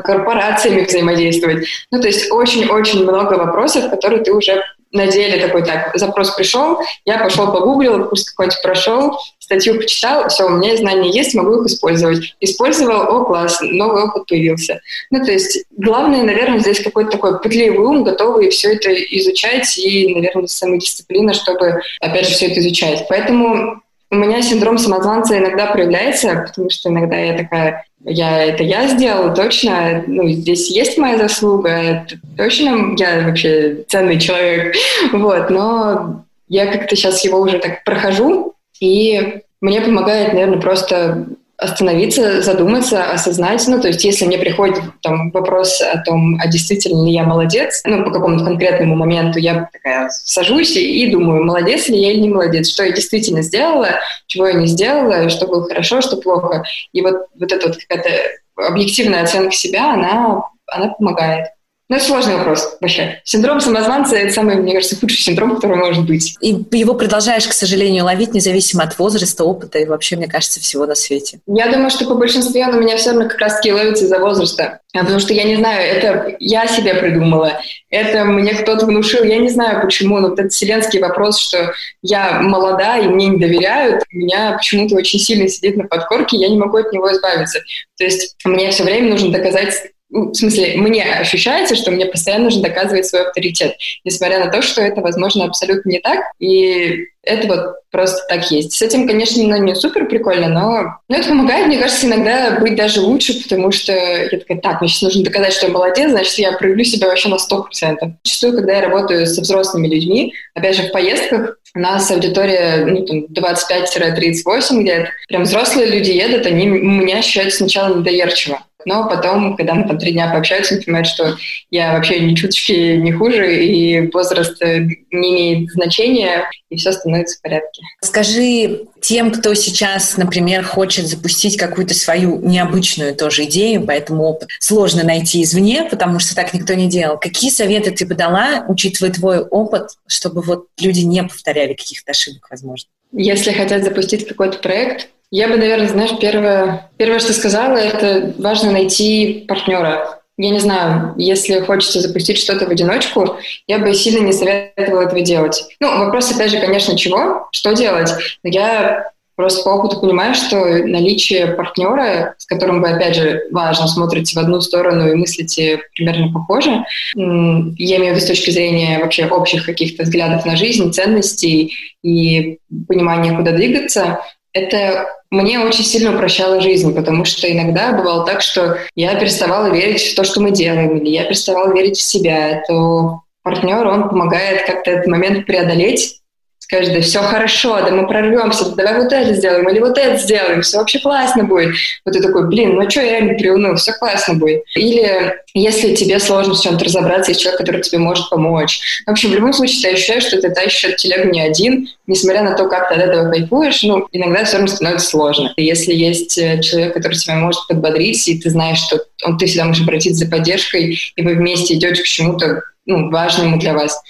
Speaker 2: корпорациями взаимодействовать. Ну, то есть очень-очень много вопросов, которые ты уже на деле такой, так, запрос пришел, я пошел погуглил, курс какой-нибудь прошел, статью почитал, все, у меня знания есть, могу их использовать. Использовал, о, класс, новый опыт появился. Ну, то есть главное, наверное, здесь какой-то такой пытливый ум, готовый все это изучать и, наверное, самодисциплина, чтобы, опять же, все это изучать. Поэтому у меня синдром самозванца иногда проявляется, потому что иногда я такая, я это я сделала, точно, ну, здесь есть моя заслуга, точно я вообще ценный человек, вот, но я как-то сейчас его уже так прохожу, и мне помогает, наверное, просто остановиться, задуматься, осознать. Ну, то есть, если мне приходит там вопрос о том, а действительно ли я молодец, ну, по какому-то конкретному моменту, я такая сажусь и думаю, молодец ли я или не молодец, что я действительно сделала, чего я не сделала, что было хорошо, что плохо. И вот, вот эта вот какая-то объективная оценка себя, она, она помогает. Ну, это сложный вопрос вообще. Синдром самозванца – это самый, мне кажется, худший синдром, который может быть.
Speaker 1: И его продолжаешь, к сожалению, ловить независимо от возраста, опыта и вообще, мне кажется, всего на свете.
Speaker 2: Я думаю, что по большинству он у меня все равно как раз-таки ловится из-за возраста. А потому что я не знаю, это я себе придумала, это мне кто-то внушил, я не знаю почему, но вот этот вселенский вопрос, что я молода и мне не доверяют, у меня почему-то очень сильно сидит на подкорке, я не могу от него избавиться. То есть мне все время нужно доказать в смысле, мне ощущается, что мне постоянно нужно доказывать свой авторитет, несмотря на то, что это, возможно, абсолютно не так, и это вот просто так есть. С этим, конечно, ну, не супер прикольно, но, но это помогает, мне кажется, иногда быть даже лучше, потому что я такая, так, мне сейчас нужно доказать, что я молодец, значит, я проявлю себя вообще на 100%. Зачастую, когда я работаю со взрослыми людьми, опять же, в поездках, у нас аудитория ну, 25-38 где-то. Прям взрослые люди едут, они меня ощущают сначала недоверчиво но потом, когда мы там три дня пообщаются, они понимают, что я вообще ни чуточки не хуже, и возраст э, не имеет значения, и все становится в порядке.
Speaker 1: Скажи тем, кто сейчас, например, хочет запустить какую-то свою необычную тоже идею, поэтому опыт сложно найти извне, потому что так никто не делал. Какие советы ты бы дала, учитывая твой опыт, чтобы вот люди не повторяли каких-то ошибок, возможно?
Speaker 2: Если хотят запустить какой-то проект, Я бы, наверное, знаешь, первое, первое, что сказала, это важно найти партнера. Я не знаю, если хочется запустить что-то в одиночку, я бы сильно не советовала этого делать. Ну, вопрос, опять же, конечно, чего, что делать. Но я просто по опыту понимаю, что наличие партнера, с которым вы, опять же, важно, смотрите в одну сторону и мыслите примерно похоже, я имею в виду с точки зрения вообще общих каких-то взглядов на жизнь, ценностей и понимания, куда двигаться, это мне очень сильно упрощало жизнь, потому что иногда бывало так, что я переставала верить в то, что мы делаем, или я переставала верить в себя, то партнер, он помогает как-то этот момент преодолеть, скажет, да все хорошо, да мы прорвемся, давай вот это сделаем или вот это сделаем, все вообще классно будет. Вот ты такой, блин, ну что я реально приуныл, все классно будет. Или если тебе сложно в чем-то разобраться, есть человек, который тебе может помочь. В общем, в любом случае, ты ощущаешь, что ты тащишь эту телегу не один, несмотря на то, как ты от этого кайфуешь, ну, иногда все равно становится сложно. И если есть э, человек, который тебя может подбодрить, и ты знаешь, что он, ты всегда можешь обратиться за поддержкой, и вы вместе идете к чему-то ну, важному для вас,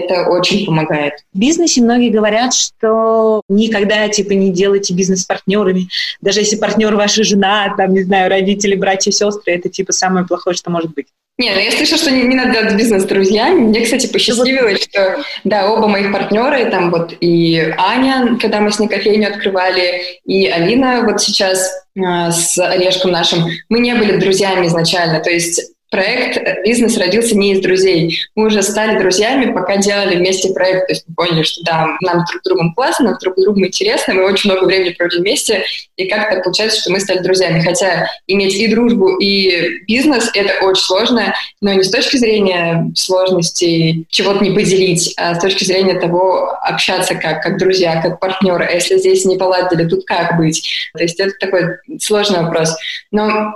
Speaker 2: это очень помогает.
Speaker 1: В бизнесе многие говорят, что никогда типа не делайте бизнес с партнерами. Даже если партнер ваша жена, там, не знаю, родители, братья, сестры, это типа самое плохое, что может быть.
Speaker 2: Не, ну я слышала, что не, не надо делать бизнес с друзьями. Мне, кстати, посчастливилось, что да, оба моих партнеры, там вот и Аня, когда мы с ней кофейню открывали, и Алина вот сейчас э, с Олежком нашим, мы не были друзьями изначально. То есть проект, бизнес родился не из друзей. Мы уже стали друзьями, пока делали вместе проект. То есть мы поняли, что да, нам друг другом классно, нам друг другу интересно, мы очень много времени провели вместе, и как-то получается, что мы стали друзьями. Хотя иметь и дружбу, и бизнес — это очень сложно, но не с точки зрения сложностей чего-то не поделить, а с точки зрения того, общаться как, как друзья, как партнеры. А если здесь не поладили, тут как быть? То есть это такой сложный вопрос. Но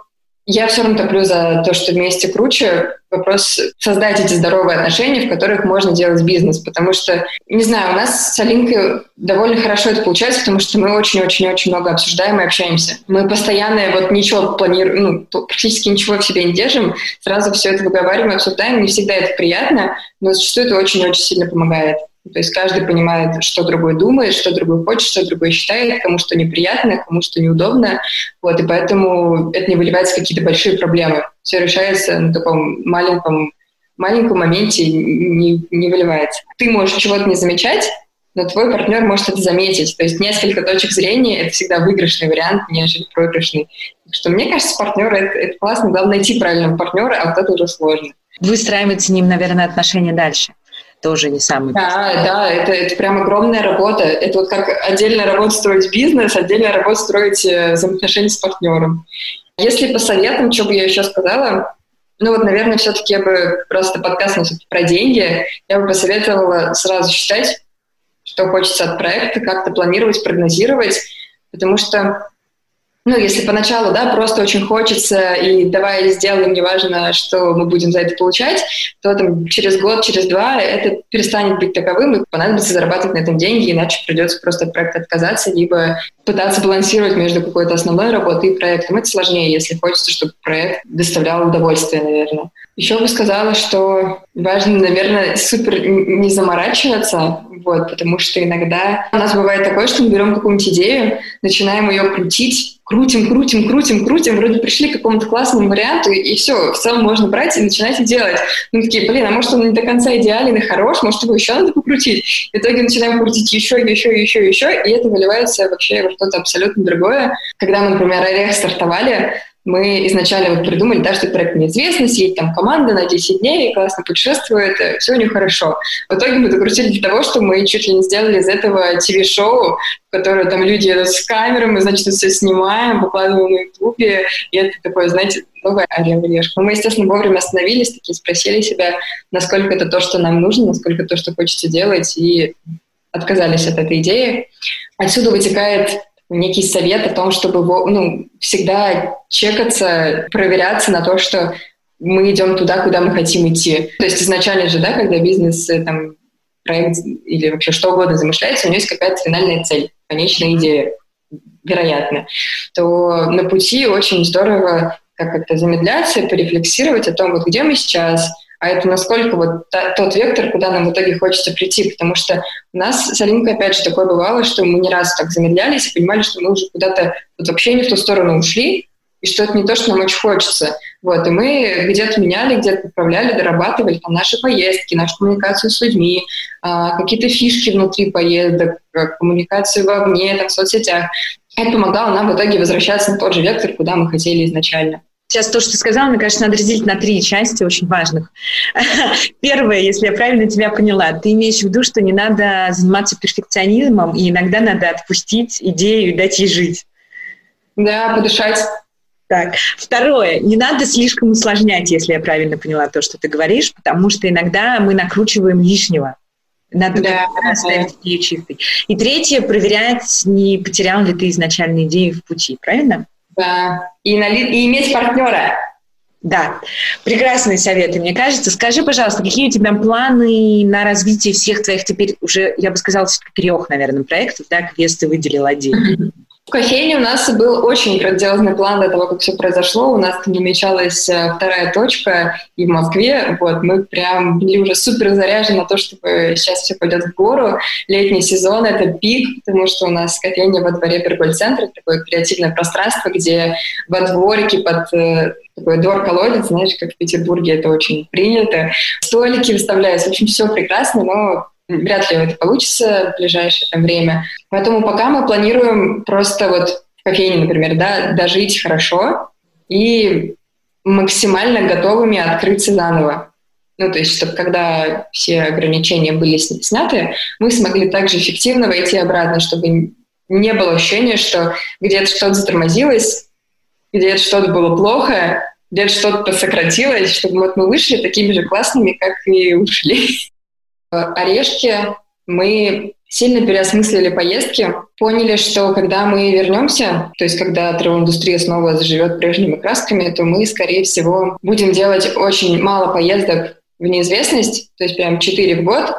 Speaker 2: я все равно топлю за то, что вместе круче. Вопрос создать эти здоровые отношения, в которых можно делать бизнес. Потому что, не знаю, у нас с Алинкой довольно хорошо это получается, потому что мы очень-очень-очень много обсуждаем и общаемся. Мы постоянно вот ничего планируем, ну, практически ничего в себе не держим, сразу все это выговариваем, обсуждаем. Не всегда это приятно, но зачастую это очень-очень сильно помогает. То есть каждый понимает, что другой думает, что другой хочет, что другой считает, кому что неприятно, кому что неудобно. Вот, и поэтому это не выливается в какие-то большие проблемы. Все решается на таком маленьком, маленьком моменте, не, не выливается. Ты можешь чего-то не замечать, но твой партнер может это заметить. То есть несколько точек зрения — это всегда выигрышный вариант, нежели проигрышный. Так что мне кажется, партнер — это, это классно. Главное найти правильного партнера, а вот это уже сложно.
Speaker 1: Выстраивать с ним, наверное, отношения дальше тоже не самый
Speaker 2: Да, да, это, это прям огромная работа. Это вот как отдельная работа строить бизнес, отдельная работа строить э, взаимоотношения с партнером. Если по советам, что бы я еще сказала, ну вот, наверное, все-таки я бы просто подкаст про деньги, я бы посоветовала сразу считать, что хочется от проекта, как-то планировать, прогнозировать, потому что ну, если поначалу, да, просто очень хочется, и давай сделаем, неважно, что мы будем за это получать, то там через год, через два это перестанет быть таковым, и понадобится зарабатывать на этом деньги, иначе придется просто от проекта отказаться, либо пытаться балансировать между какой-то основной работой и проектом. Это сложнее, если хочется, чтобы проект доставлял удовольствие, наверное. Еще бы сказала, что важно, наверное, супер не заморачиваться, вот, потому что иногда у нас бывает такое, что мы берем какую-нибудь идею, начинаем ее крутить, крутим, крутим, крутим, крутим, вроде пришли к какому-то классному варианту, и все, в целом можно брать и начинать делать. Мы такие, блин, а может он не до конца идеален и хорош, может его еще надо покрутить. В итоге начинаем крутить еще, еще, еще, еще, и это выливается вообще во что-то абсолютно другое. Когда мы, например, Орех стартовали, мы изначально вот придумали, да, что проект неизвестность, есть там команда на 10 дней, классно путешествует, все у них хорошо. В итоге мы докрутили до того, что мы чуть ли не сделали из этого ТВ-шоу, в которое там люди едут с камерой, мы, значит, все снимаем, выкладываем на Ютубе, и это такое, знаете, новая орел решка. Мы, естественно, вовремя остановились, такие спросили себя, насколько это то, что нам нужно, насколько то, что хочется делать, и отказались от этой идеи. Отсюда вытекает некий совет о том, чтобы ну, всегда чекаться, проверяться на то, что мы идем туда, куда мы хотим идти. То есть изначально же, да, когда бизнес, э, там, проект или вообще что угодно замышляется, у него есть какая-то финальная цель, конечная идея, вероятно, то на пути очень здорово как-то замедляться, порефлексировать о том, вот где мы сейчас, а это насколько вот та, тот вектор, куда нам в итоге хочется прийти, потому что у нас с Алинкой, опять же, такое бывало, что мы не раз так замедлялись и понимали, что мы уже куда-то вот вообще не в ту сторону ушли, и что это не то, что нам очень хочется. Вот, и мы где-то меняли, где-то поправляли, дорабатывали там наши поездки, нашу коммуникацию с людьми, а, какие-то фишки внутри поездок, коммуникацию вовне, там, в соцсетях. Это помогало нам в итоге возвращаться на тот же вектор, куда мы хотели изначально.
Speaker 1: Сейчас то, что ты сказала, мне кажется, надо разделить на три части очень важных. Первое, если я правильно тебя поняла, ты имеешь в виду, что не надо заниматься перфекционизмом, и иногда надо отпустить идею и дать ей жить.
Speaker 2: Да, подышать.
Speaker 1: Так, второе, не надо слишком усложнять, если я правильно поняла то, что ты говоришь, потому что иногда мы накручиваем лишнего. Надо да, оставить да. идею чистой. И третье, проверять, не потерял ли ты изначально идею в пути, правильно?
Speaker 2: Да, и, и иметь партнера.
Speaker 1: Да, прекрасные советы, мне кажется. Скажи, пожалуйста, какие у тебя планы на развитие всех твоих теперь уже, я бы сказала, трех, наверное, проектов, да, квест ты выделил один?
Speaker 2: В кофейне у нас был очень грандиозный план до того, как все произошло. У нас намечалась э, вторая точка и в Москве. Вот, мы прям были уже супер заряжены на то, чтобы сейчас все пойдет в гору. Летний сезон — это пик, потому что у нас кофейня во дворе Перголь-центра, такое креативное пространство, где во дворике под э, такой двор-колодец, знаешь, как в Петербурге это очень принято. Столики выставляются, в общем, все прекрасно, но вряд ли это получится в ближайшее время. Поэтому пока мы планируем просто вот в кофейне, например, да, дожить хорошо и максимально готовыми открыться заново. Ну, то есть, чтобы когда все ограничения были сняты, мы смогли также эффективно войти обратно, чтобы не было ощущения, что где-то что-то затормозилось, где-то что-то было плохо, где-то что-то сократилось, чтобы вот мы вышли такими же классными, как и ушли. Орешки мы сильно переосмыслили поездки, поняли, что когда мы вернемся, то есть когда травоиндустрия снова заживет прежними красками, то мы, скорее всего, будем делать очень мало поездок в неизвестность, то есть прям 4 в год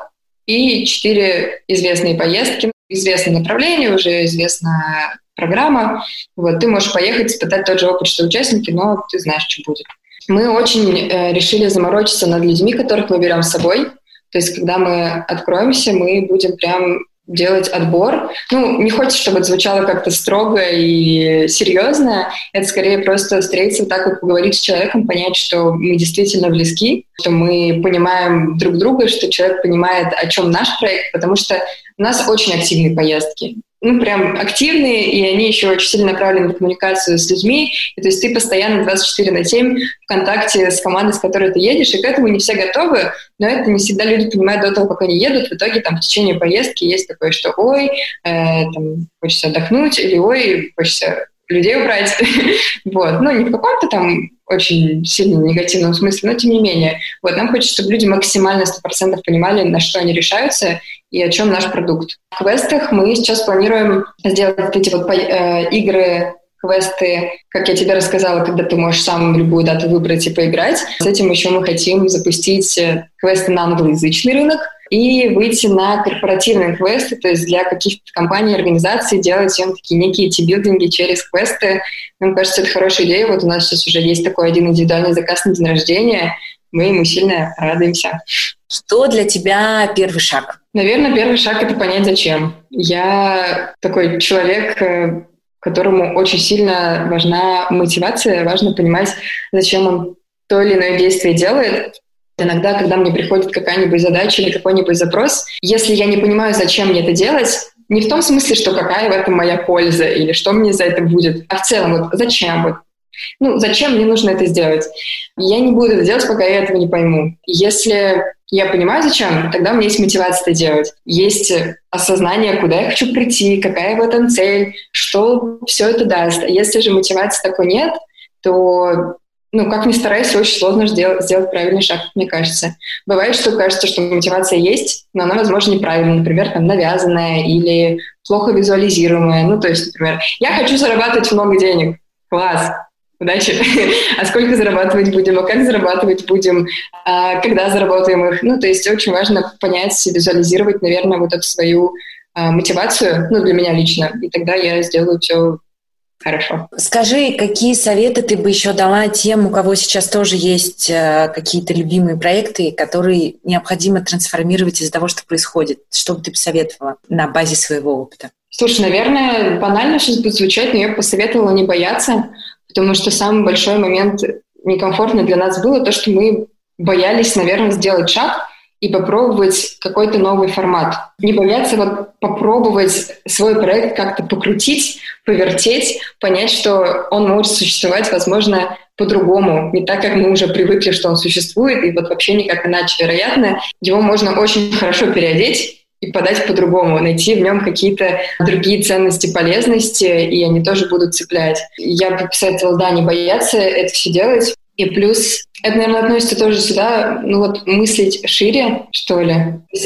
Speaker 2: и 4 известные поездки, известное направление, уже известная программа. Вот, ты можешь поехать, испытать тот же опыт, что участники, но ты знаешь, что будет. Мы очень э, решили заморочиться над людьми, которых мы берем с собой, то есть, когда мы откроемся, мы будем прям делать отбор. Ну, не хочется, чтобы это звучало как-то строго и серьезно. Это скорее просто встретиться, так вот поговорить с человеком, понять, что мы действительно близки, что мы понимаем друг друга, что человек понимает, о чем наш проект, потому что у нас очень активные поездки ну, прям активные, и они еще очень сильно направлены на коммуникацию с людьми. И, то есть ты постоянно 24 на 7 в контакте с командой, с которой ты едешь, и к этому не все готовы, но это не всегда люди понимают до того, как они едут. В итоге там в течение поездки есть такое, что ой, э, там, хочется отдохнуть, или ой, хочется людей убрать. вот. Ну, не в каком-то там очень сильно негативном смысле, но тем не менее. Вот, нам хочется, чтобы люди максимально 100% понимали, на что они решаются и о чем наш продукт. В квестах мы сейчас планируем сделать эти вот э, игры квесты, как я тебе рассказала, когда ты можешь сам любую дату выбрать и поиграть. С этим еще мы хотим запустить э, квесты на англоязычный рынок и выйти на корпоративные квесты, то есть для каких-то компаний, организаций делать им такие некие тибилдинги через квесты. Мне кажется, это хорошая идея. Вот у нас сейчас уже есть такой один индивидуальный заказ на день рождения. Мы ему сильно радуемся.
Speaker 1: Что для тебя первый шаг?
Speaker 2: Наверное, первый шаг — это понять, зачем. Я такой человек, э, которому очень сильно важна мотивация, важно понимать, зачем он то или иное действие делает. Иногда, когда мне приходит какая-нибудь задача или какой-нибудь запрос, если я не понимаю, зачем мне это делать, не в том смысле, что какая в этом моя польза или что мне за это будет, а в целом, вот зачем, вот ну, зачем мне нужно это сделать? Я не буду это делать, пока я этого не пойму. Если я понимаю, зачем, тогда у меня есть мотивация это делать. Есть осознание, куда я хочу прийти, какая в этом цель, что все это даст. Если же мотивации такой нет, то ну, как ни старайся, очень сложно сделать, сделать правильный шаг, мне кажется. Бывает, что кажется, что мотивация есть, но она, возможно, неправильная, например, там, навязанная или плохо визуализируемая. Ну, то есть, например, я хочу зарабатывать много денег. Класс удачи. а сколько зарабатывать будем, а как зарабатывать будем, а когда заработаем их. Ну, то есть очень важно понять, визуализировать, наверное, вот эту свою а, мотивацию, ну, для меня лично, и тогда я сделаю все хорошо.
Speaker 1: Скажи, какие советы ты бы еще дала тем, у кого сейчас тоже есть э, какие-то любимые проекты, которые необходимо трансформировать из-за того, что происходит? Что бы ты посоветовала на базе своего опыта?
Speaker 2: Слушай, наверное, банально сейчас будет звучать, но я бы посоветовала не бояться, потому что самый большой момент некомфортный для нас было то, что мы боялись, наверное, сделать шаг и попробовать какой-то новый формат. Не бояться вот попробовать свой проект как-то покрутить, повертеть, понять, что он может существовать, возможно, по-другому, не так, как мы уже привыкли, что он существует, и вот вообще никак иначе. Вероятно, его можно очень хорошо переодеть и подать по-другому, найти в нем какие-то другие ценности, полезности, и они тоже будут цеплять. Я бы посоветовала, да, не бояться это все делать. И плюс это, наверное, относится тоже сюда, ну вот мыслить шире, что ли.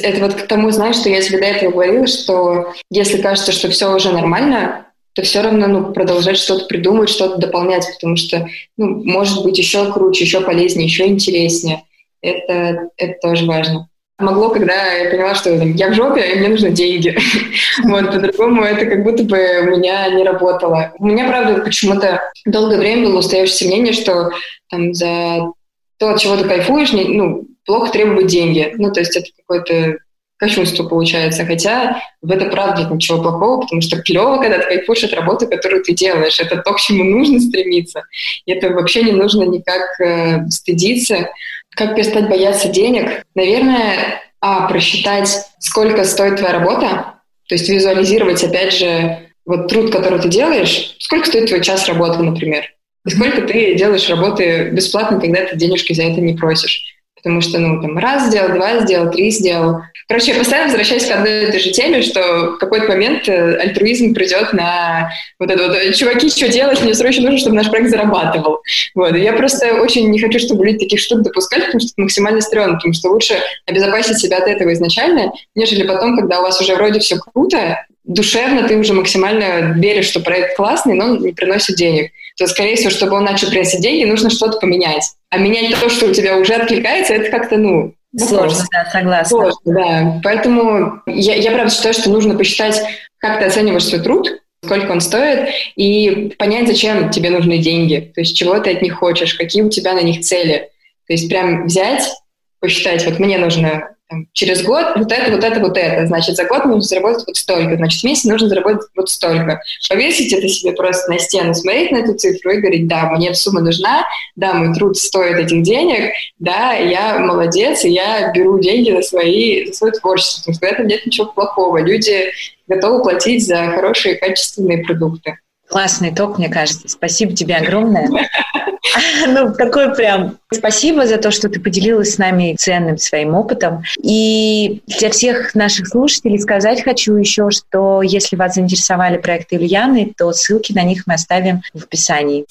Speaker 2: Это вот к тому, знаешь, что я тебе до этого говорила, что если кажется, что все уже нормально, то все равно ну, продолжать что-то придумать, что-то дополнять, потому что ну, может быть еще круче, еще полезнее, еще интереснее. Это, это тоже важно могло, когда я поняла, что там, я в жопе, и мне нужны деньги. вот, по-другому это как будто бы у меня не работало. У меня, правда, почему-то долгое время было устоявшееся мнение, что там за то, от чего ты кайфуешь, ну, плохо требуют деньги. Ну, то есть это какое-то кощунство получается. Хотя в это правда нет ничего плохого, потому что клево, когда ты кайфуешь от работы, которую ты делаешь. Это то, к чему нужно стремиться. И это вообще не нужно никак э, стыдиться. Как перестать бояться денег? Наверное, а, просчитать, сколько стоит твоя работа, то есть визуализировать, опять же, вот труд, который ты делаешь, сколько стоит твой час работы, например, и сколько ты делаешь работы бесплатно, когда ты денежки за это не просишь. Потому что, ну, там, раз сделал, два сделал, три сделал. Короче, я постоянно возвращаюсь к одной и той же теме, что в какой-то момент э, альтруизм придет на вот это вот, «Э, чуваки, что делать, мне срочно нужно, чтобы наш проект зарабатывал. Вот. И я просто очень не хочу, чтобы люди таких штук допускали, потому что это максимально стрёмно, потому что лучше обезопасить себя от этого изначально, нежели потом, когда у вас уже вроде все круто, душевно ты уже максимально веришь, что проект классный, но он не приносит денег то, скорее всего, чтобы он начал приносить деньги, нужно что-то поменять. А менять то, что у тебя уже откликается, это как-то, ну,
Speaker 1: Сложно, да, согласна. Сложно,
Speaker 2: да. Поэтому я, я правда считаю, что нужно посчитать, как ты оцениваешь свой труд, сколько он стоит, и понять, зачем тебе нужны деньги, то есть чего ты от них хочешь, какие у тебя на них цели. То есть прям взять, посчитать, вот мне нужно там, через год вот это, вот это, вот это. Значит, за год нужно заработать вот столько. Значит, в месяц нужно заработать вот столько. Повесить это себе просто на стену, смотреть на эту цифру и говорить, да, мне эта сумма нужна, да, мой труд стоит этих денег, да, я молодец, и я беру деньги за, свои, за свое творчество. Потому что в этом нет ничего плохого. Люди готовы платить за хорошие качественные продукты.
Speaker 1: Классный итог, мне кажется. Спасибо тебе огромное. Ну, такой прям спасибо за то, что ты поделилась с нами ценным своим опытом. И для всех наших слушателей сказать хочу еще, что если вас заинтересовали проекты Ильяны, то ссылки на них мы оставим в описании.